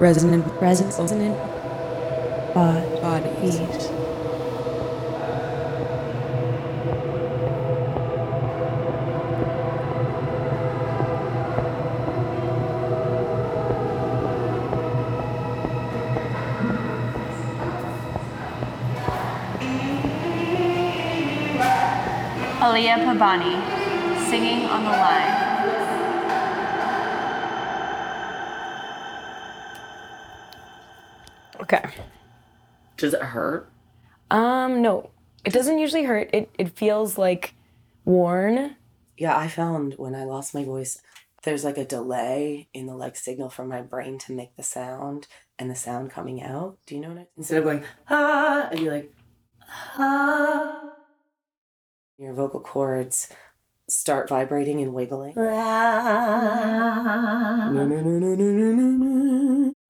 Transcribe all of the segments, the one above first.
resonant resonant resonant bodies. bodies. Aliyah Pabani, singing on the line. Hurt? Um, no, it doesn't usually hurt. It it feels like worn. Yeah, I found when I lost my voice, there's like a delay in the like signal from my brain to make the sound and the sound coming out. Do you know what I Instead of going, ah, I'd be like, ah. Your vocal cords start vibrating and wiggling.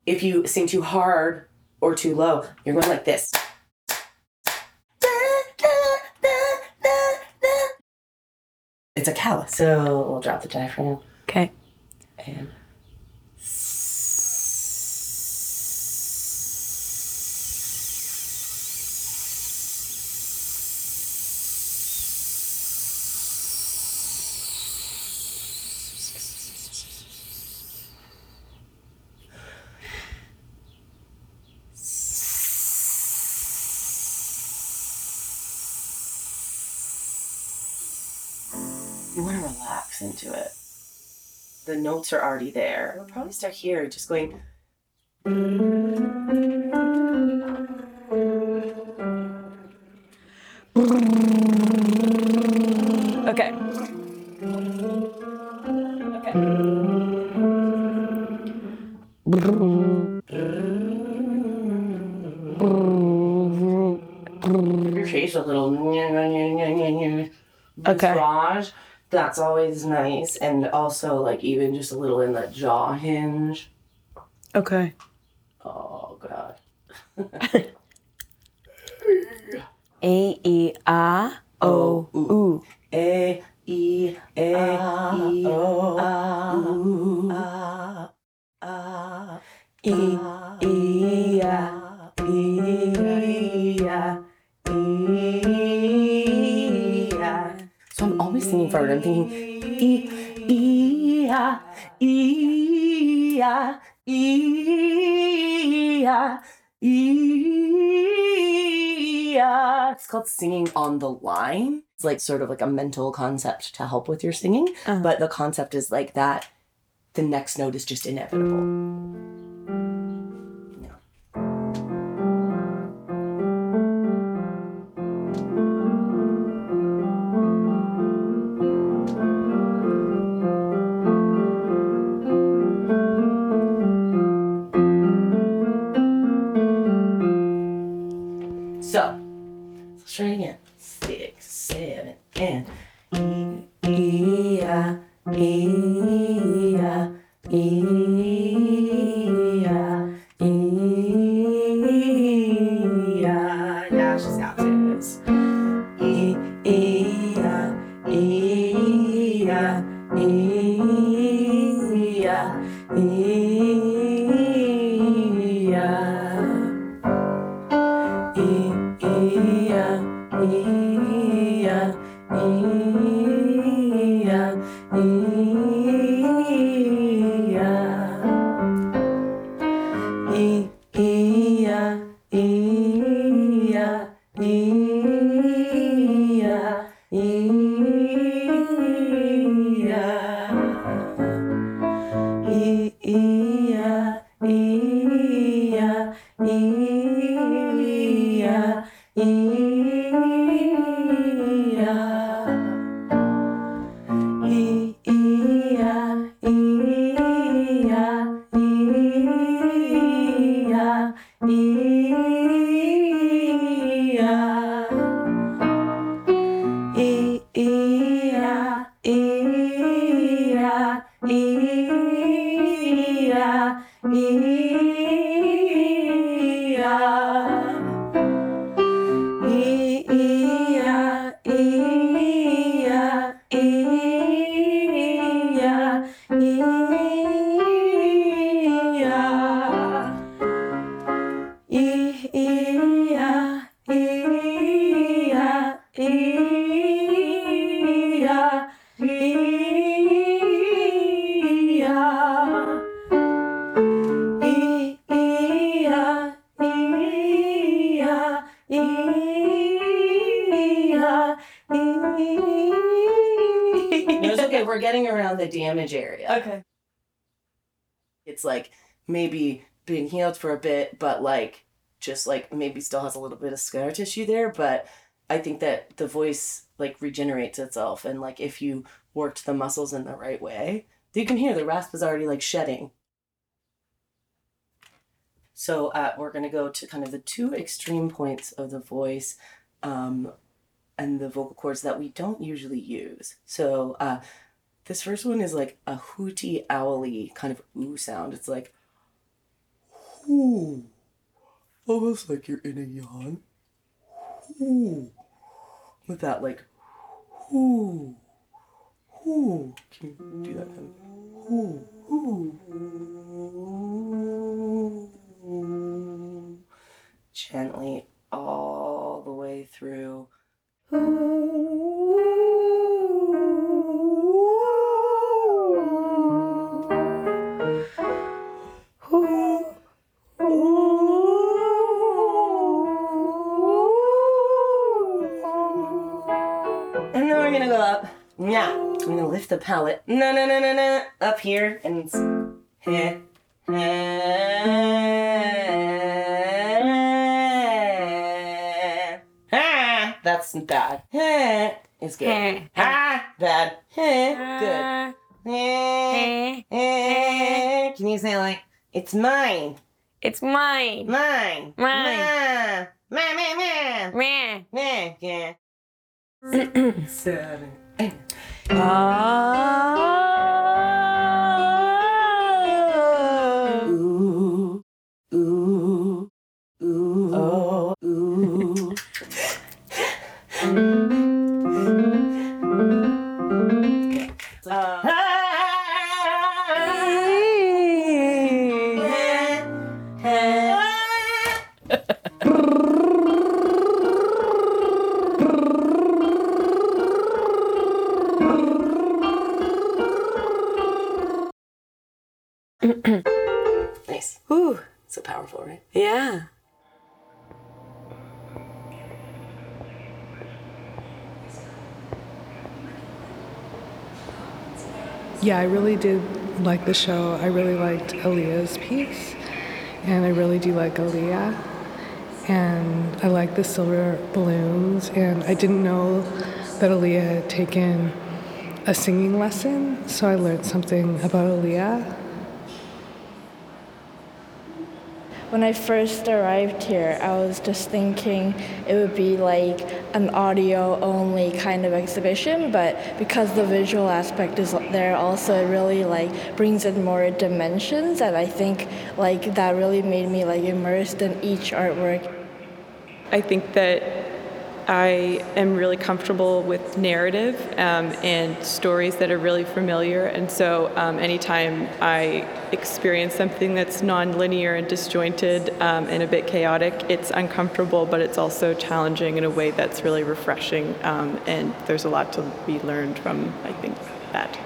If you sing too hard or too low, you're going like this. It's a callus. So we'll drop the diaphragm Okay. and you want to relax into it. The notes are already there. We'll probably start here, just going. Okay. Your face a little. Okay. That's always nice, and also like even just a little in the jaw hinge. Okay. Line. It's like sort of like a mental concept to help with your singing, Uh-huh. but the concept is like that. The next note is just inevitable. E, A, E, maybe been healed for a bit, but like just like maybe still has a little bit of scar tissue there. But I think that the voice like regenerates itself, and like if you worked the muscles in the right way, you can hear the rasp is already like shedding. So uh, we're gonna go to kind of the two extreme points of the voice. Um, and the vocal cords that we don't usually use. So uh, this first one is like a hooty owly kind of ooh sound. It's like ooh, almost like you're in a yawn. Ooh, with that like ooh, ooh. Can you do that kind of ooh, ooh, gently all the way through. And go. Yeah. I'm gonna lift the palate. No, no, no, no, no. Up here. And it's. Heh. Heh. Ah, that's bad. Heh. It's good. Ah, bad. Heh. Good. Heh. Heh. Can you say like, it's mine? It's mine. Mine. Mine. Ma. Ma, ma, ma. Meh. Ma. Yeah. Seven. Eight. Ooh, ooh, ooh, oh, ooh. I really did like the show. I really liked Aaliyah's piece, and I really do like Aaliyah. And I like the silver balloons, and I didn't know that Aaliyah had taken a singing lesson, so I learned something about Aaliyah. When I first arrived here, I was just thinking it would be like an audio only kind of exhibition, but because the visual aspect is there also it really like brings in more dimensions and I think like that really made me like immersed in each artwork. I think that I am really comfortable with narrative um, and stories that are really familiar. And so, um, anytime I experience something that's nonlinear and disjointed um, and a bit chaotic, it's uncomfortable, but it's also challenging in a way that's really refreshing. Um, and there's a lot to be learned from, I think, that.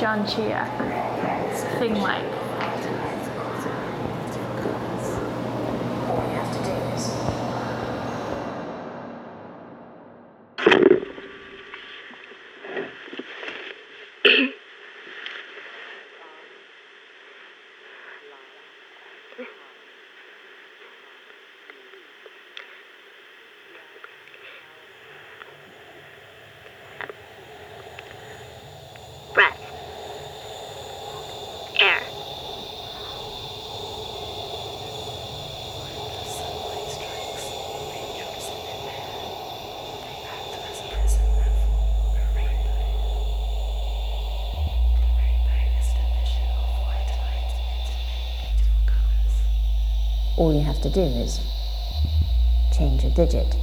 John Chia. Thing like. All you have to do is change a digit.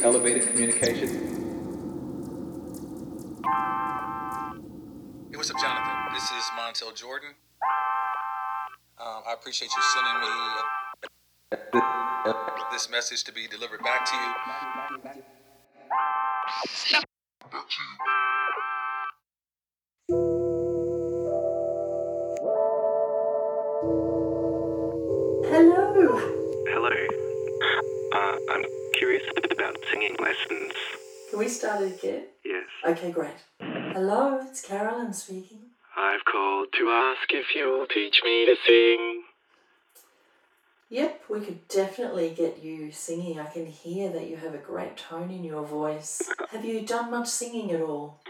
Can elevated communication? Hey, what's up, Jonathan? This is Montel Jordan. Um, I appreciate you sending me this message to be delivered back to you. Hello. Singing lessons. Can we start it again? Yes. Okay, great. Hello, it's Carolyn speaking. I've called to ask if you'll teach me to sing. Yep, we could definitely get you singing. I can hear that you have a great tone in your voice. Have you done much singing at all?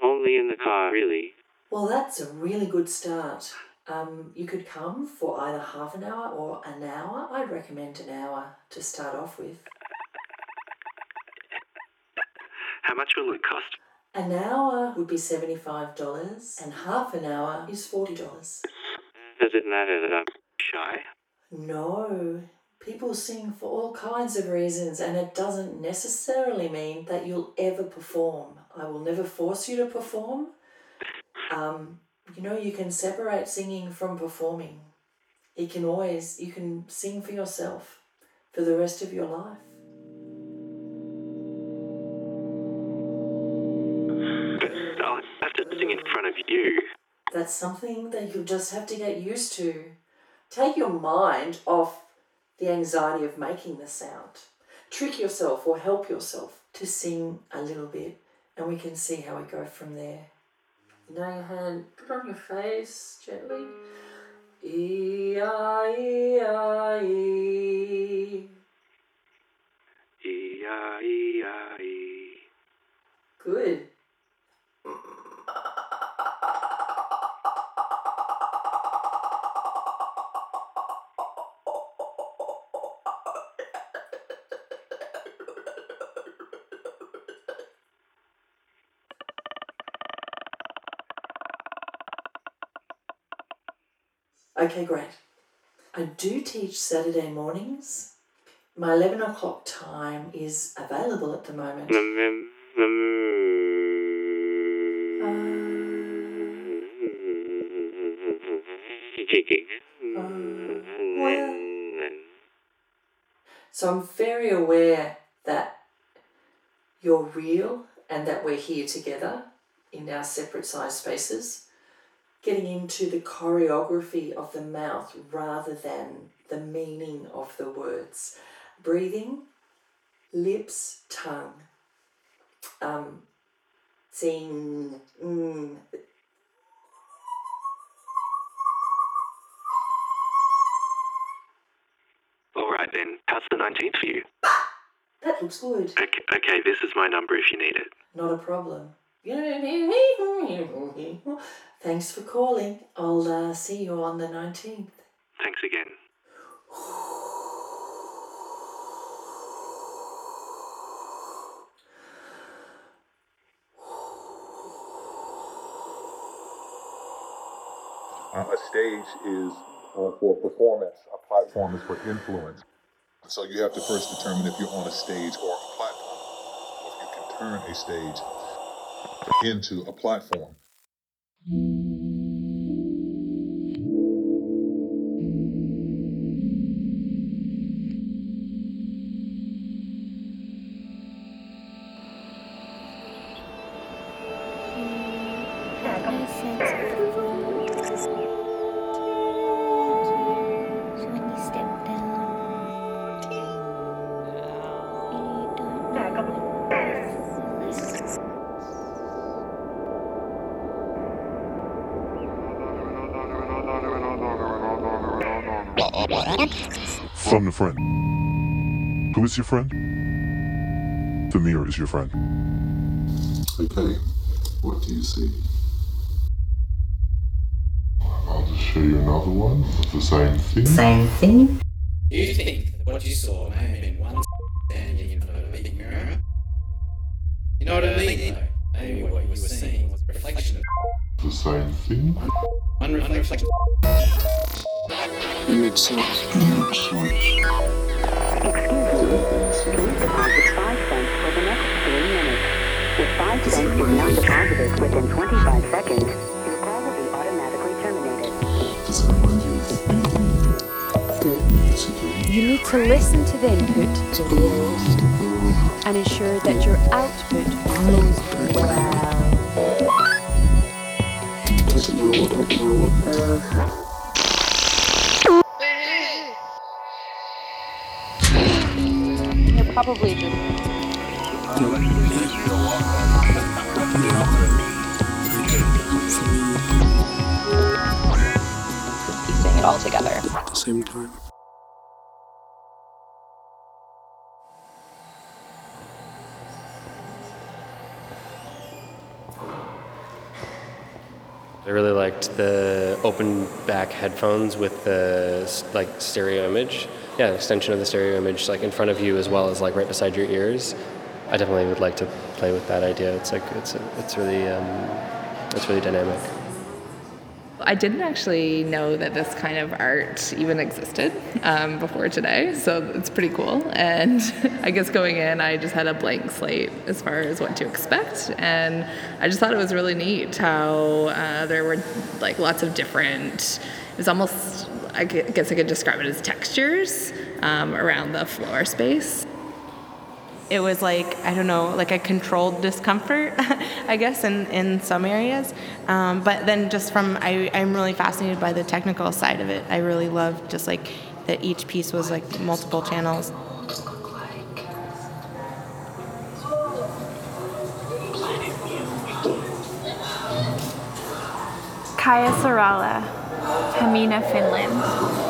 Only in the car, really. Well, that's a really good start. Um, you could come for either half an hour or an hour. I'd recommend an hour to start off with. How much will it cost? An hour would be $75 and half an hour is $40. Does it matter that I'm shy? No. People sing for all kinds of reasons, and it doesn't necessarily mean that you'll ever perform. I will never force you to perform. Um, you know, you can separate singing from performing. You can always, you can sing for yourself for the rest of your life. That's something that you'll just have to get used to. Take your mind off the anxiety of making the sound. Trick yourself or help yourself to sing a little bit, and we can see how we go from there. Now your hand, put on your face gently. E I E I E. E-I-E-I-E. Good. Okay, great. I do teach Saturday mornings. My 11 o'clock time is available at the moment. Mm, So I'm very aware that you're real and that we're here together in our separate size spaces. Getting into the choreography of the mouth rather than the meaning of the words. Breathing, lips, tongue. Um, saying, mm, All right then, how's the 19th for you? that looks good. Okay, okay, this is my number if you need it. Not a problem. Thanks for calling. I'll uh, see you on the 19th. Thanks again. Uh, a stage is uh, for performance, a platform is for influence. So you have to first determine if you're on a stage or a platform, or if you can turn a stage into a platform. Mm-hmm. From the friend. Who is your friend? The mirror is your friend. Okay, what do you see? I'll just show you another one of the same thing. Same thing. You think that what you saw deposited within 25 seconds, your call will be automatically terminated. Does it remind you of anything? Yes, it does. You need to listen to the input and ensure that your output flows well. You're probably just same time. I really liked the open back headphones with the like stereo image. Yeah, extension of the stereo image like in front of you as well as like right beside your ears. I definitely would like to play with that idea. It's like it's it's really um, it's really dynamic. I didn't actually know that this kind of art even existed um, before today, so it's pretty cool. And I guess going in, I just had a blank slate as far as what to expect, and I just thought it was really neat how uh, there were like lots of different. It was almost, I guess I could describe it as textures um, around the floor space. It was like I don't know, like a controlled discomfort, I guess, in, in some areas. Um, but then just from I, I'm really fascinated by the technical side of it. I really love just like that each piece was like multiple channels. Kaya Sarala, Hamina, Finland.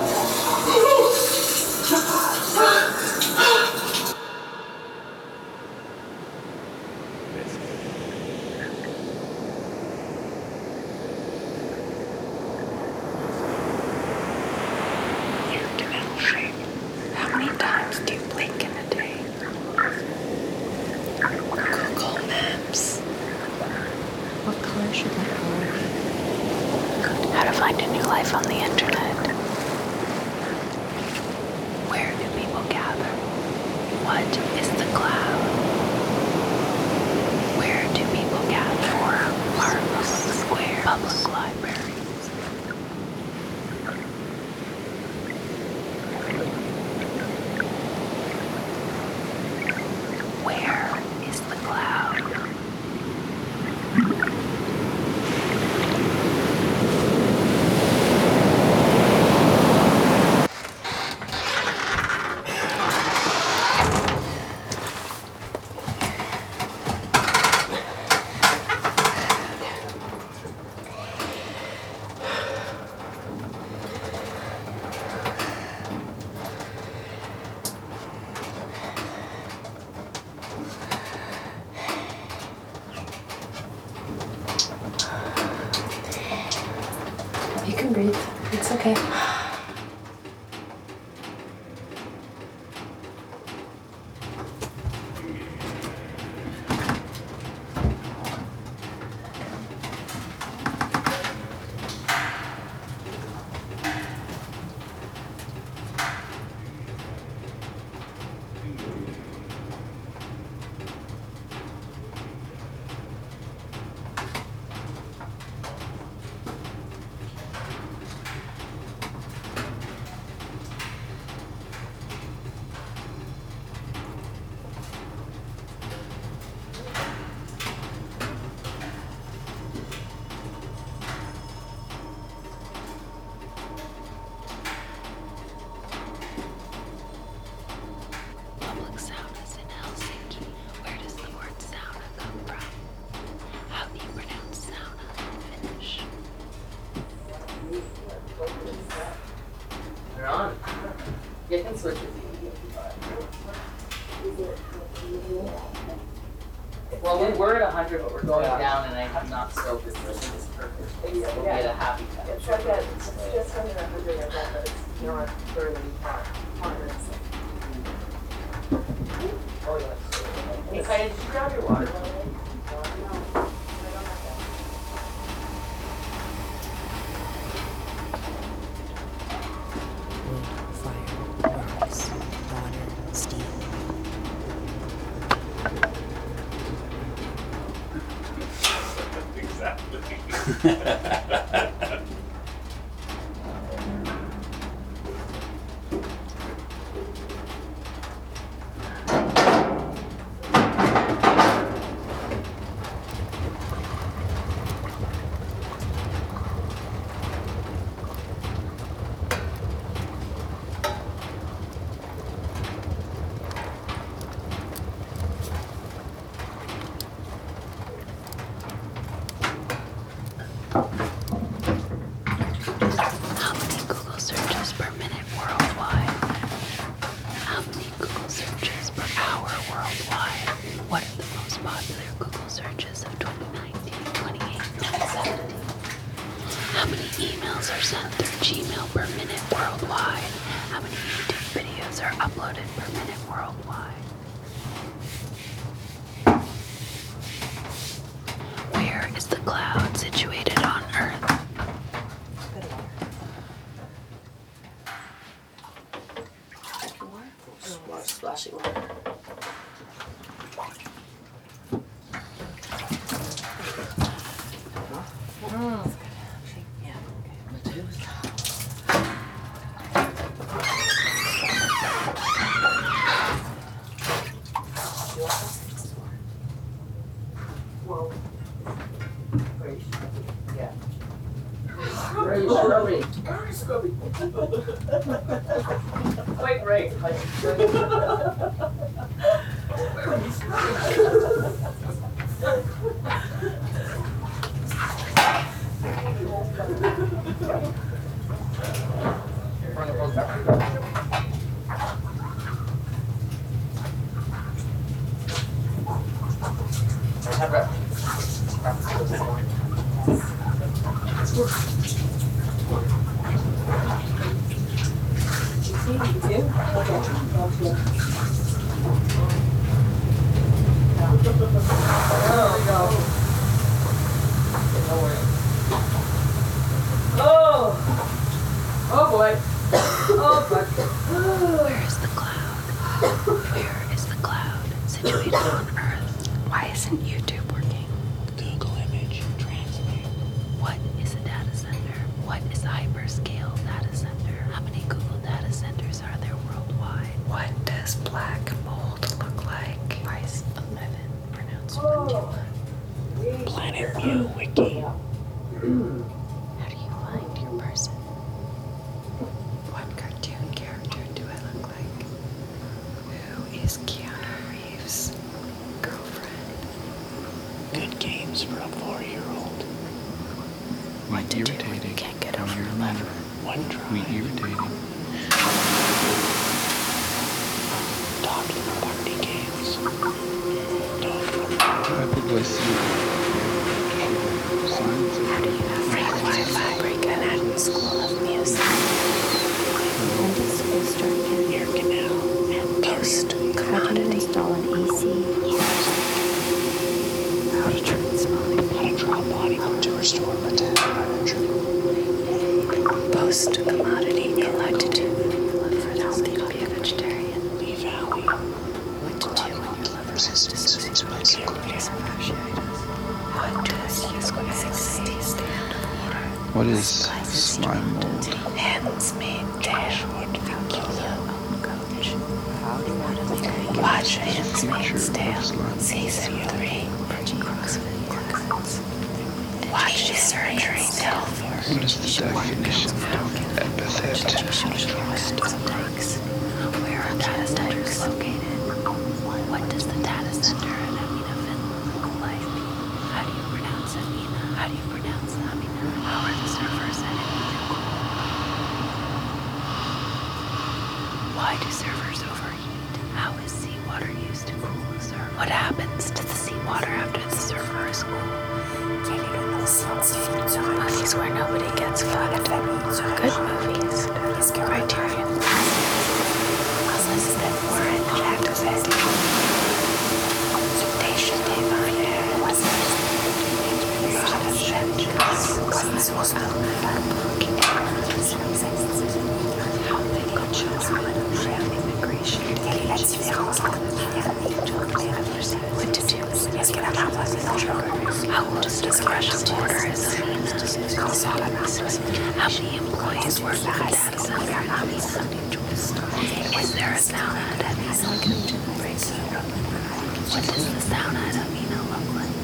and I have not spoken this person yet, but we had a happy touch. It's it's just under that that, but it's not really hard. Mm-hmm. Oh, yes. Did you grab your water? Scrubby. Very scrubby. Quite right. What does the sauna at Hamina look like?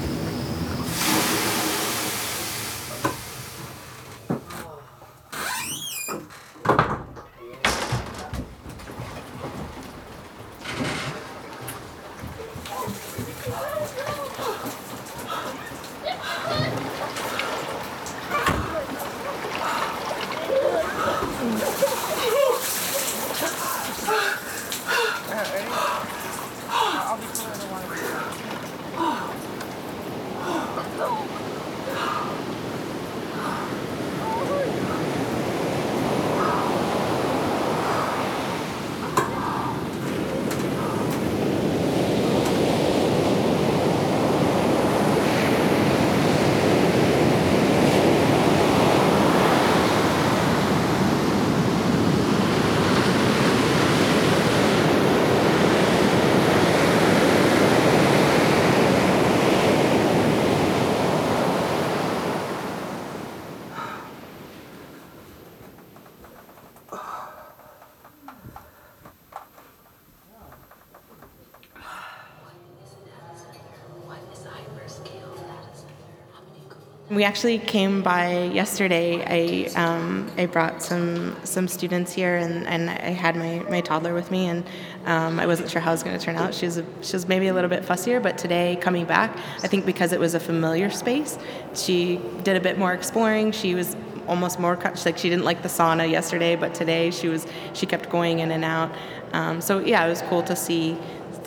We actually came by yesterday. I um, I brought some some students here, and, and I had my, my toddler with me, and um, I wasn't sure how it was going to turn out. She was a, she was maybe a little bit fussier, but today coming back, I think because it was a familiar space, she did a bit more exploring. She was almost more like she didn't like the sauna yesterday, but today she was she kept going in and out. Um, so yeah, it was cool to see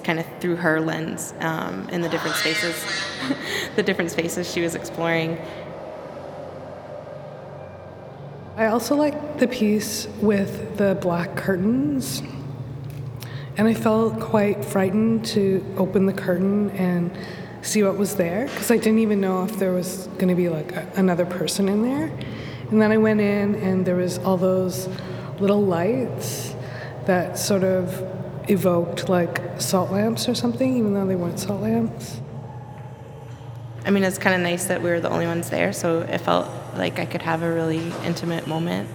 kind of through her lens um, in the different spaces, the different spaces she was exploring. I also like the piece with the black curtains. And I felt quite frightened to open the curtain and see what was there because I didn't even know if there was going to be like a, another person in there. And then I went in and there was all those little lights that sort of evoked like salt lamps or something, even though they weren't salt lamps. I mean, it's kind of nice that we were the only ones there, so it felt like I could have a really intimate moment.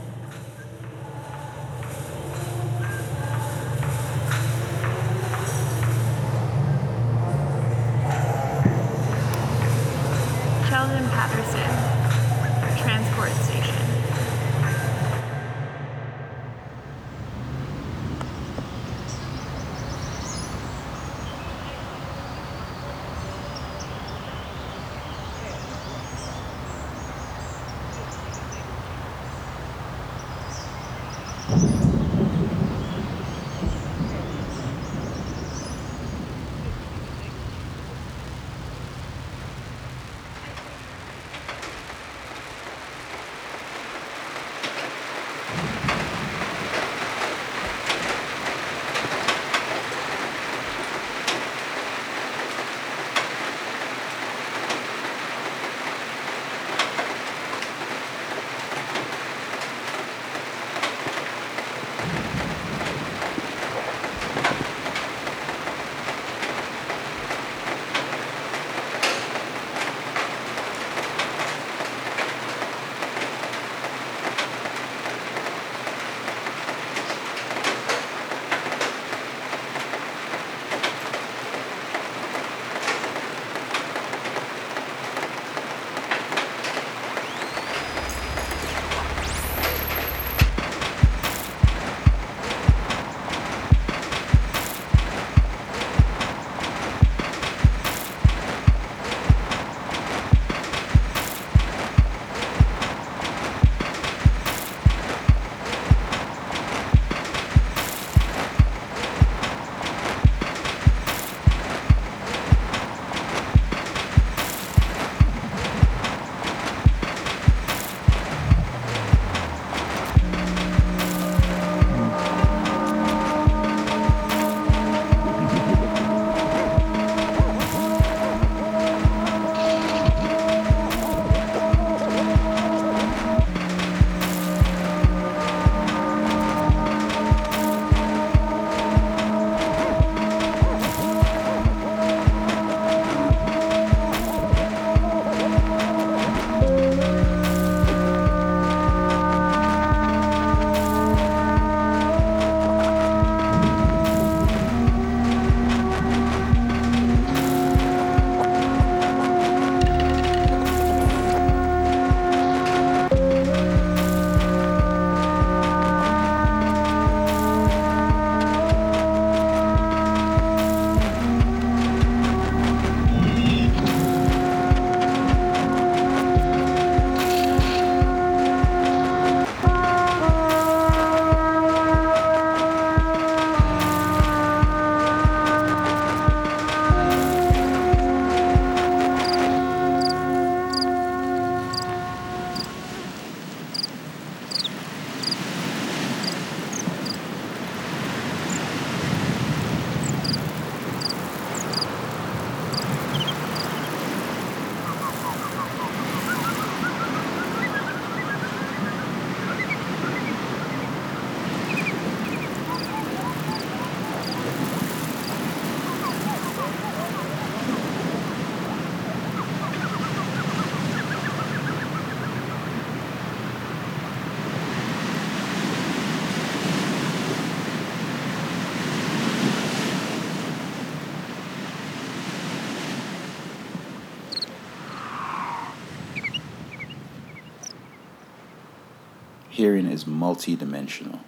Hearing is multidimensional.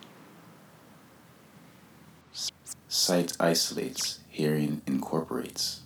Sight isolates, hearing incorporates.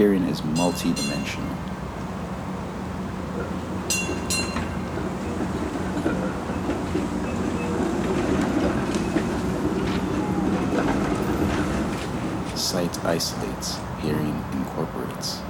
Hearing is multidimensional. Sight isolates, hearing incorporates.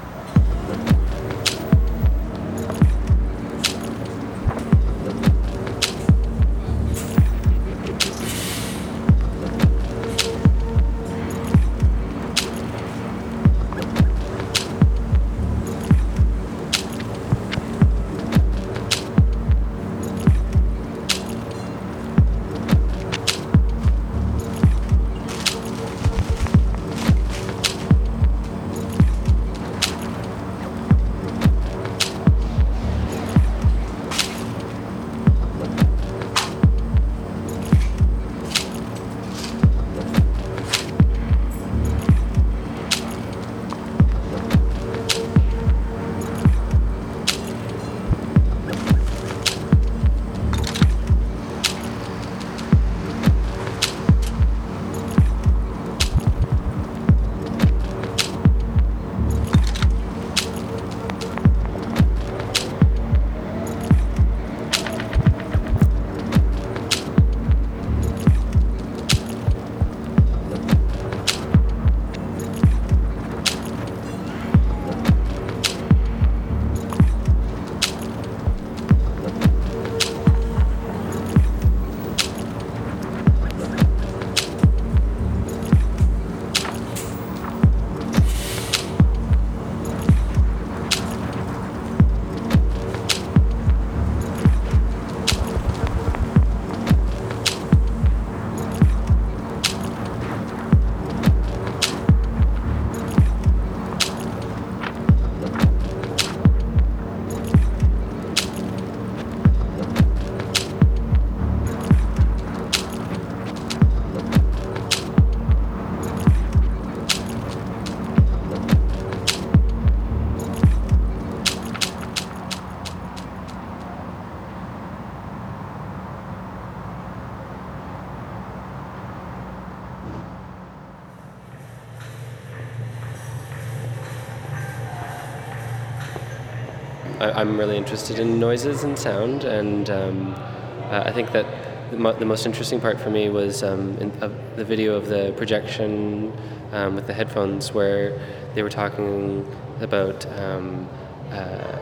I'm really interested in noises and sound, and um, uh, I think that the, mo- the most interesting part for me was um, in, uh, the video of the projection um, with the headphones, where they were talking about um, uh,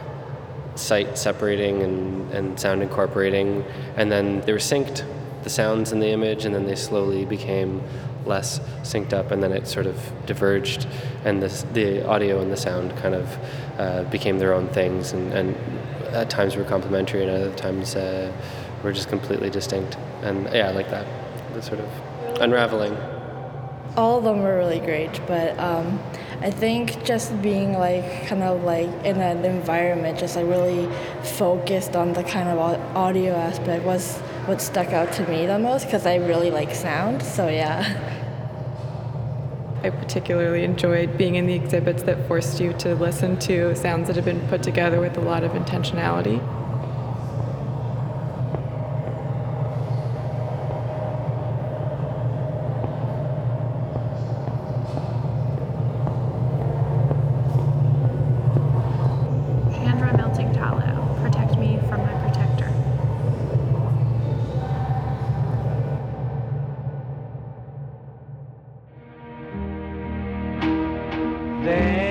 sight separating and, and sound incorporating, and then they were synced, the sounds in the image, and then they slowly became less synced up, and then it sort of diverged, and the, the audio and the sound kind of uh, became their own things, and, and at times were complementary, and other times uh, were just completely distinct. And yeah, I like that, the sort of unraveling. all of them were really great but um, i think just being like kind of like in an environment just like really focused on the kind of audio aspect was what stuck out to me the most because i really like sound so yeah I particularly enjoyed being in the exhibits that forced you to listen to sounds that have been put together with a lot of intentionality. Yeah.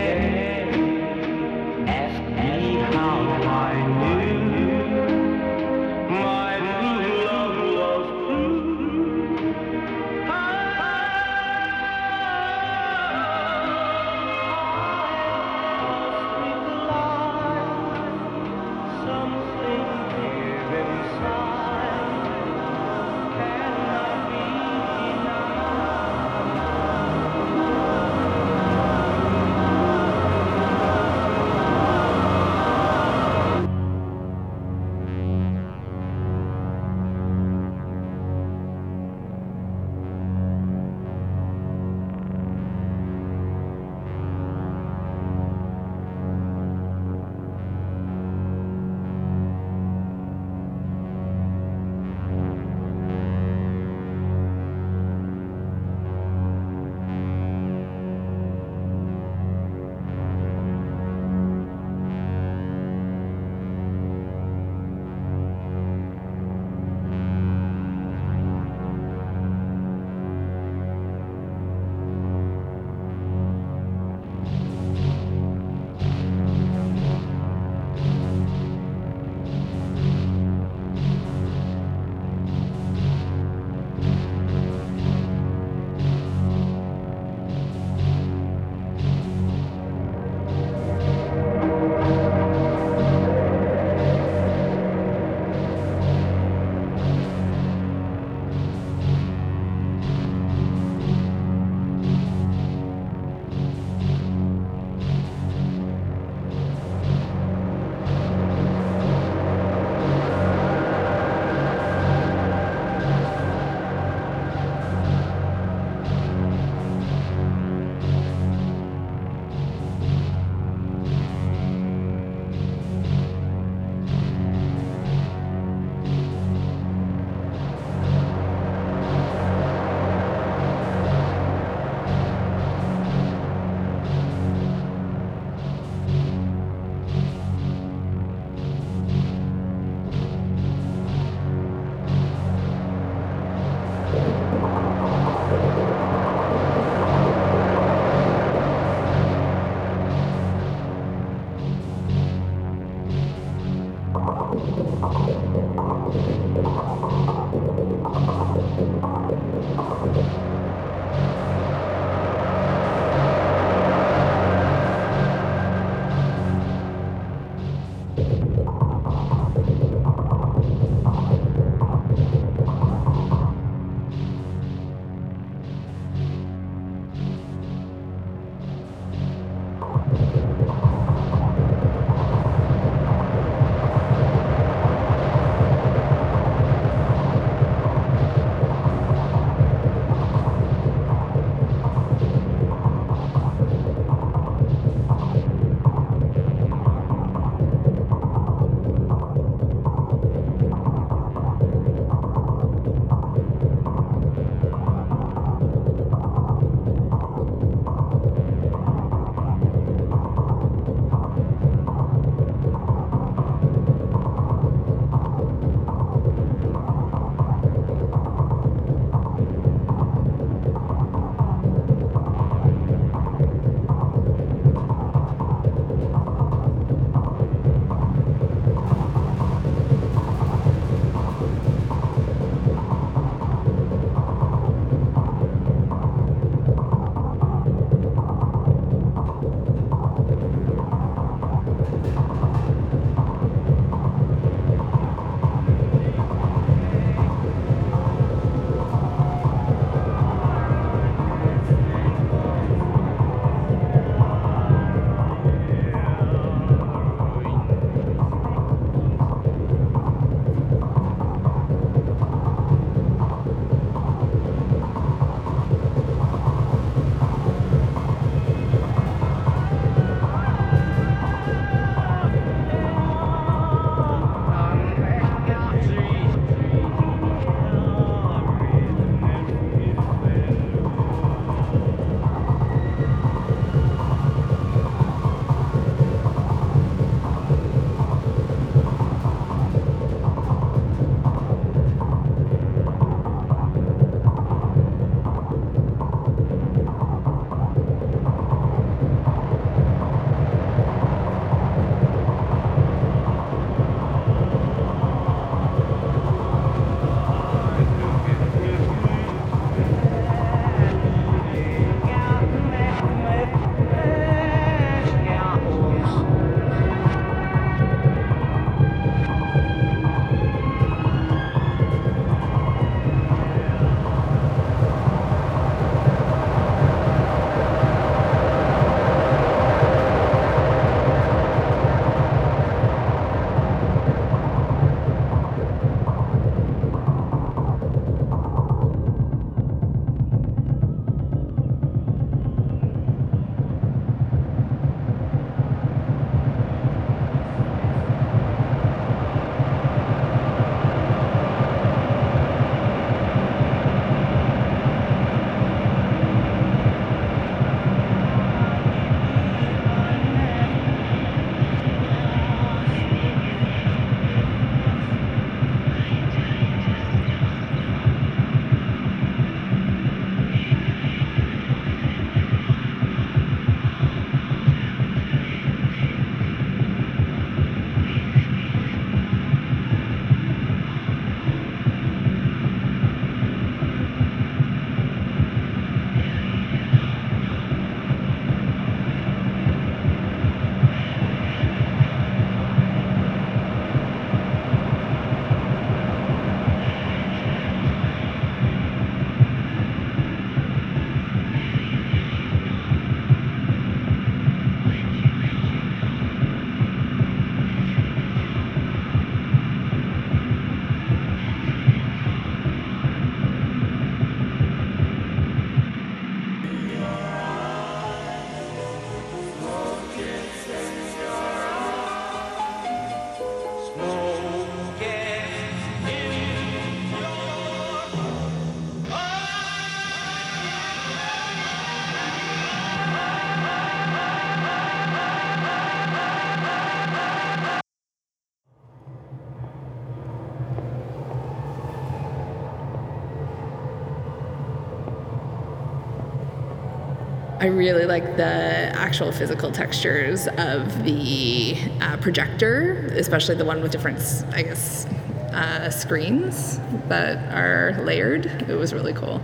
I really like the actual physical textures of the uh, projector, especially the one with different, I guess, uh, screens that are layered. It was really cool.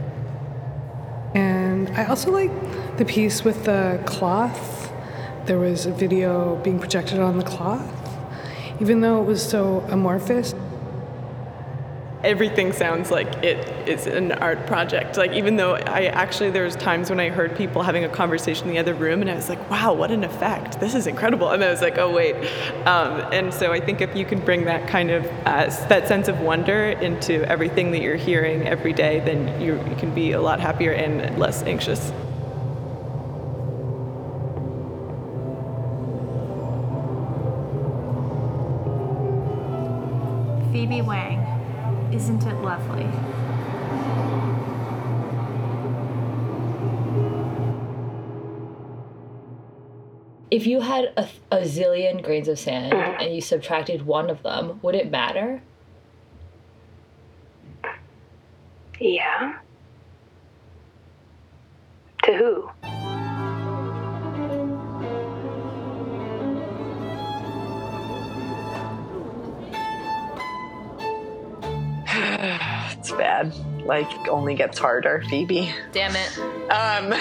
And I also like the piece with the cloth. There was a video being projected on the cloth, even though it was so amorphous. Everything sounds like it is an art project. Like even though I actually there was times when I heard people having a conversation in the other room, and I was like, "Wow, what an effect! This is incredible!" And I was like, "Oh wait," um, and so I think if you can bring that kind of uh, that sense of wonder into everything that you're hearing every day, then you, you can be a lot happier and less anxious. Phoebe Wang, isn't it lovely? If you had a, a zillion grains of sand and you subtracted one of them, would it matter? Yeah. To who? it's bad. Life only gets harder, Phoebe. Damn it. Um,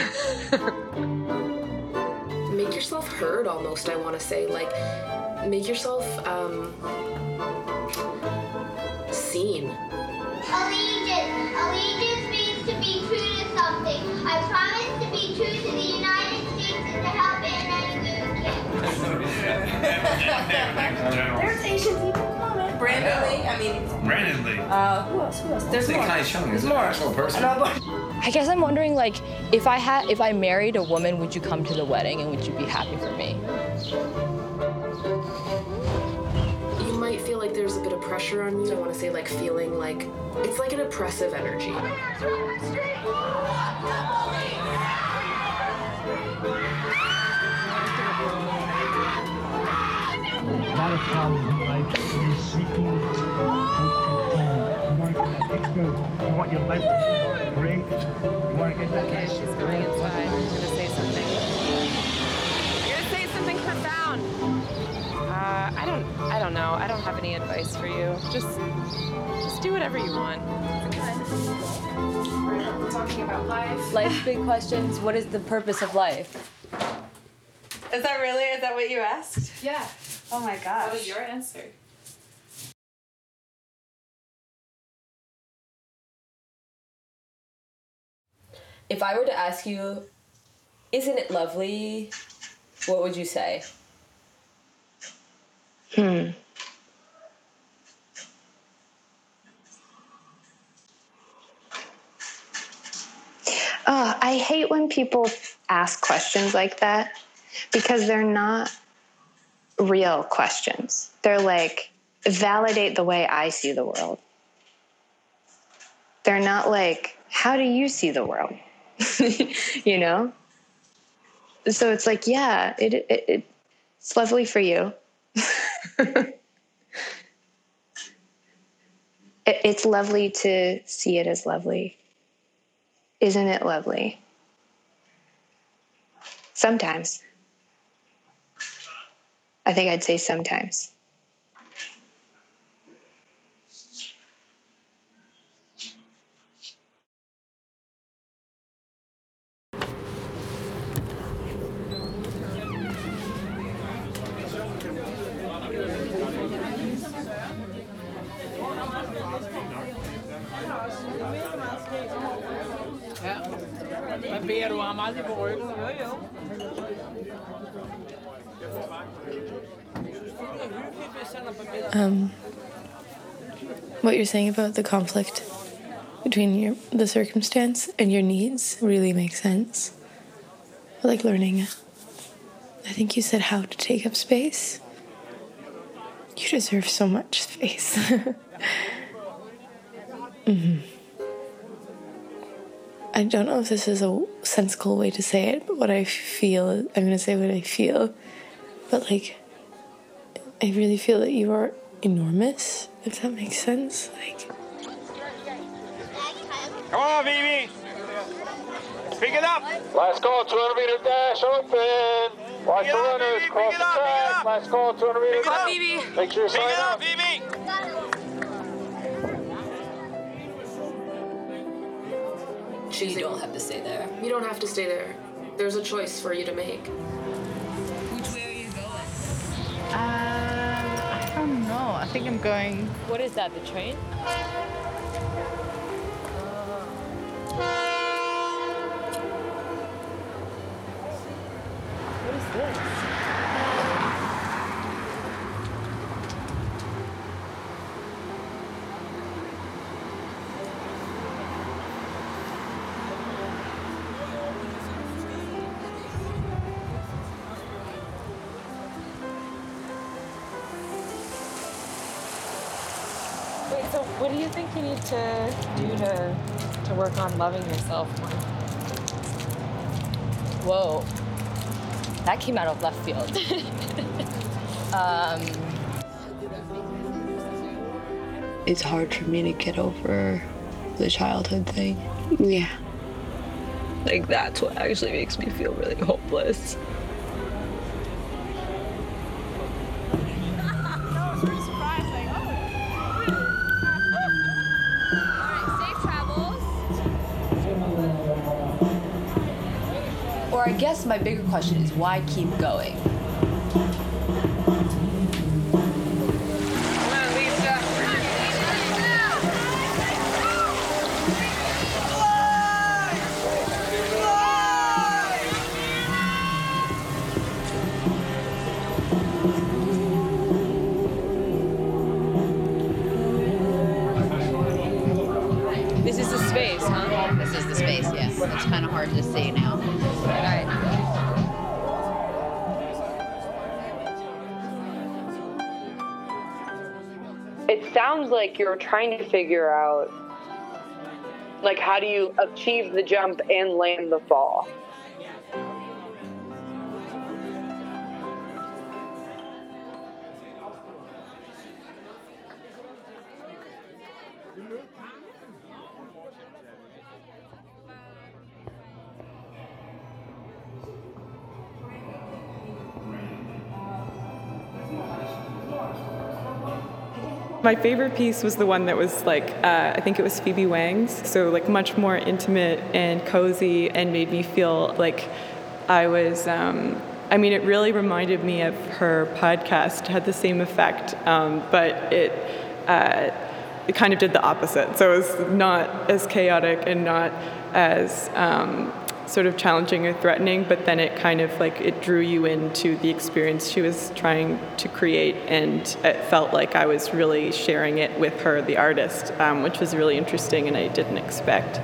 make yourself heard almost i want to say like make yourself um seen Allegiance. Allegiance means to be true to something. I promise to be true to the United States and to help Anna and There's Asian people coming. Brandon Lee. I mean, Brandon Lee. uh, who else? Who else? There's Say more. Kai Chung, is There's it more. an actual person? I guess I'm wondering like if I had if I married a woman, would you come to the wedding and would you be happy for me? you might feel like there's a bit of pressure on you i want to say like feeling like it's like an oppressive energy A lot of problems in life you're seeking to You want to get that extra, you want your life to be great. You want to get that Okay, she's going inside. I'm gonna say something. I'm gonna say something profound. Uh, I don't, I don't know. I don't have any advice for you. Just, just do whatever you want. We're talking about life. Life's big questions. What is the purpose of life? Is that really? Is that what you asked? Yeah. Oh my gosh. What was your answer? If I were to ask you, isn't it lovely? What would you say? Hmm. Oh, I hate when people ask questions like that because they're not real questions. They're like, validate the way I see the world. They're not like, how do you see the world? you know? So it's like, yeah, it, it, it it's lovely for you. it, it's lovely to see it as lovely. Isn't it lovely? Sometimes. I think I'd say sometimes. Um, what you're saying about the conflict between your the circumstance and your needs really makes sense. I like learning. I think you said how to take up space. You deserve so much space. hmm I don't know if this is a sensible way to say it, but what I feel, I'm going to say what I feel. But like, I really feel that you are enormous, if that makes sense. Like, Come on, baby. Pick it up. Last call, 200 meter dash open. Watch the runners, cross the track. Last call, 200 meter Come on, dash. Phoebe. Make sure you Pick sign it up, up. You don't have to stay there. You don't have to stay there. There's a choice for you to make. Which way are you going? I don't know. I think I'm going. What is that? The train? What is this? What do you think you need to do to to work on loving yourself more? Whoa. That came out of left field. um, It's hard for me to get over the childhood thing. yeah. Like that's what actually makes me feel really hopeless. My bigger question is why keep going? Like you're trying to figure out like how do you achieve the jump and land the fall. My favorite piece was the one that was like, uh, I think it was Phoebe Wang's. So, like, much more intimate and cozy and made me feel like I was. Um, I mean, it really reminded me of her podcast, had the same effect, um, but it. Uh, it kind of did the opposite. So it was not as chaotic and not as um, sort of challenging or threatening, but then it kind of like it drew you into the experience she was trying to create, and it felt like I was really sharing it with her, the artist, um, which was really interesting and I didn't expect.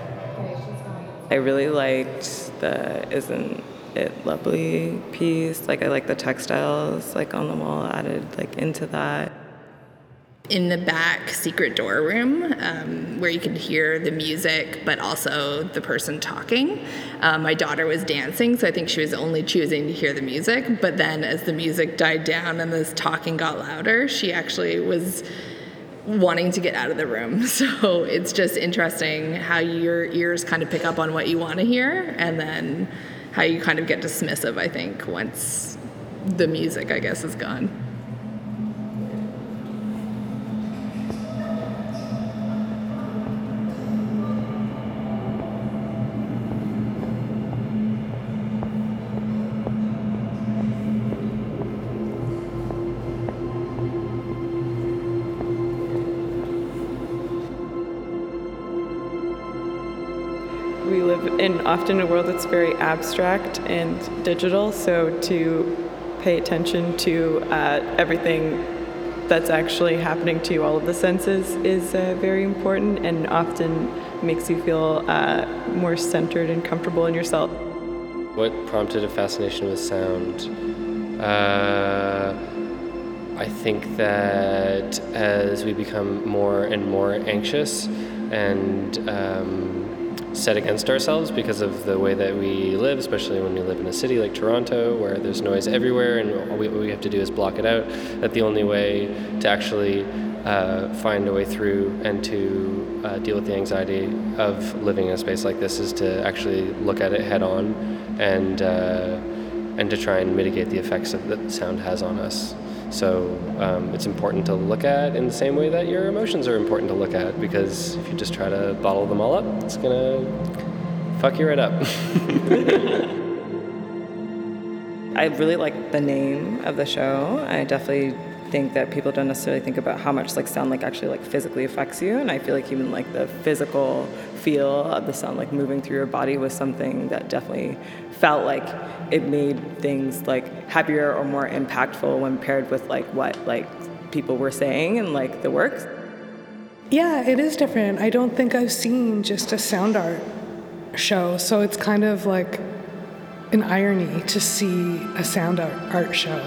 I really liked the Isn't It Lovely piece. Like I like the textiles like on the wall added like into that. In the back secret door room um, where you could hear the music but also the person talking. Um, my daughter was dancing, so I think she was only choosing to hear the music. But then as the music died down and this talking got louder, she actually was wanting to get out of the room. So it's just interesting how your ears kind of pick up on what you want to hear and then how you kind of get dismissive, I think, once the music, I guess, is gone. In often a world that's very abstract and digital, so to pay attention to uh, everything that's actually happening to you, all of the senses, is uh, very important and often makes you feel uh, more centered and comfortable in yourself. What prompted a fascination with sound? Uh, I think that as we become more and more anxious and um, set against ourselves because of the way that we live, especially when we live in a city like Toronto where there's noise everywhere and all we, what we have to do is block it out, that the only way to actually uh, find a way through and to uh, deal with the anxiety of living in a space like this is to actually look at it head on and uh, and to try and mitigate the effects that the sound has on us. So um, it's important to look at in the same way that your emotions are important to look at because if you just try to bottle them all up, it's gonna fuck you right up. I really like the name of the show. I definitely think that people don't necessarily think about how much like sound like actually like physically affects you and I feel like even like the physical feel of the sound like moving through your body was something that definitely felt like it made things like happier or more impactful when paired with like what like people were saying and like the works. Yeah, it is different. I don't think I've seen just a sound art show, so it's kind of like an irony to see a sound art, art show.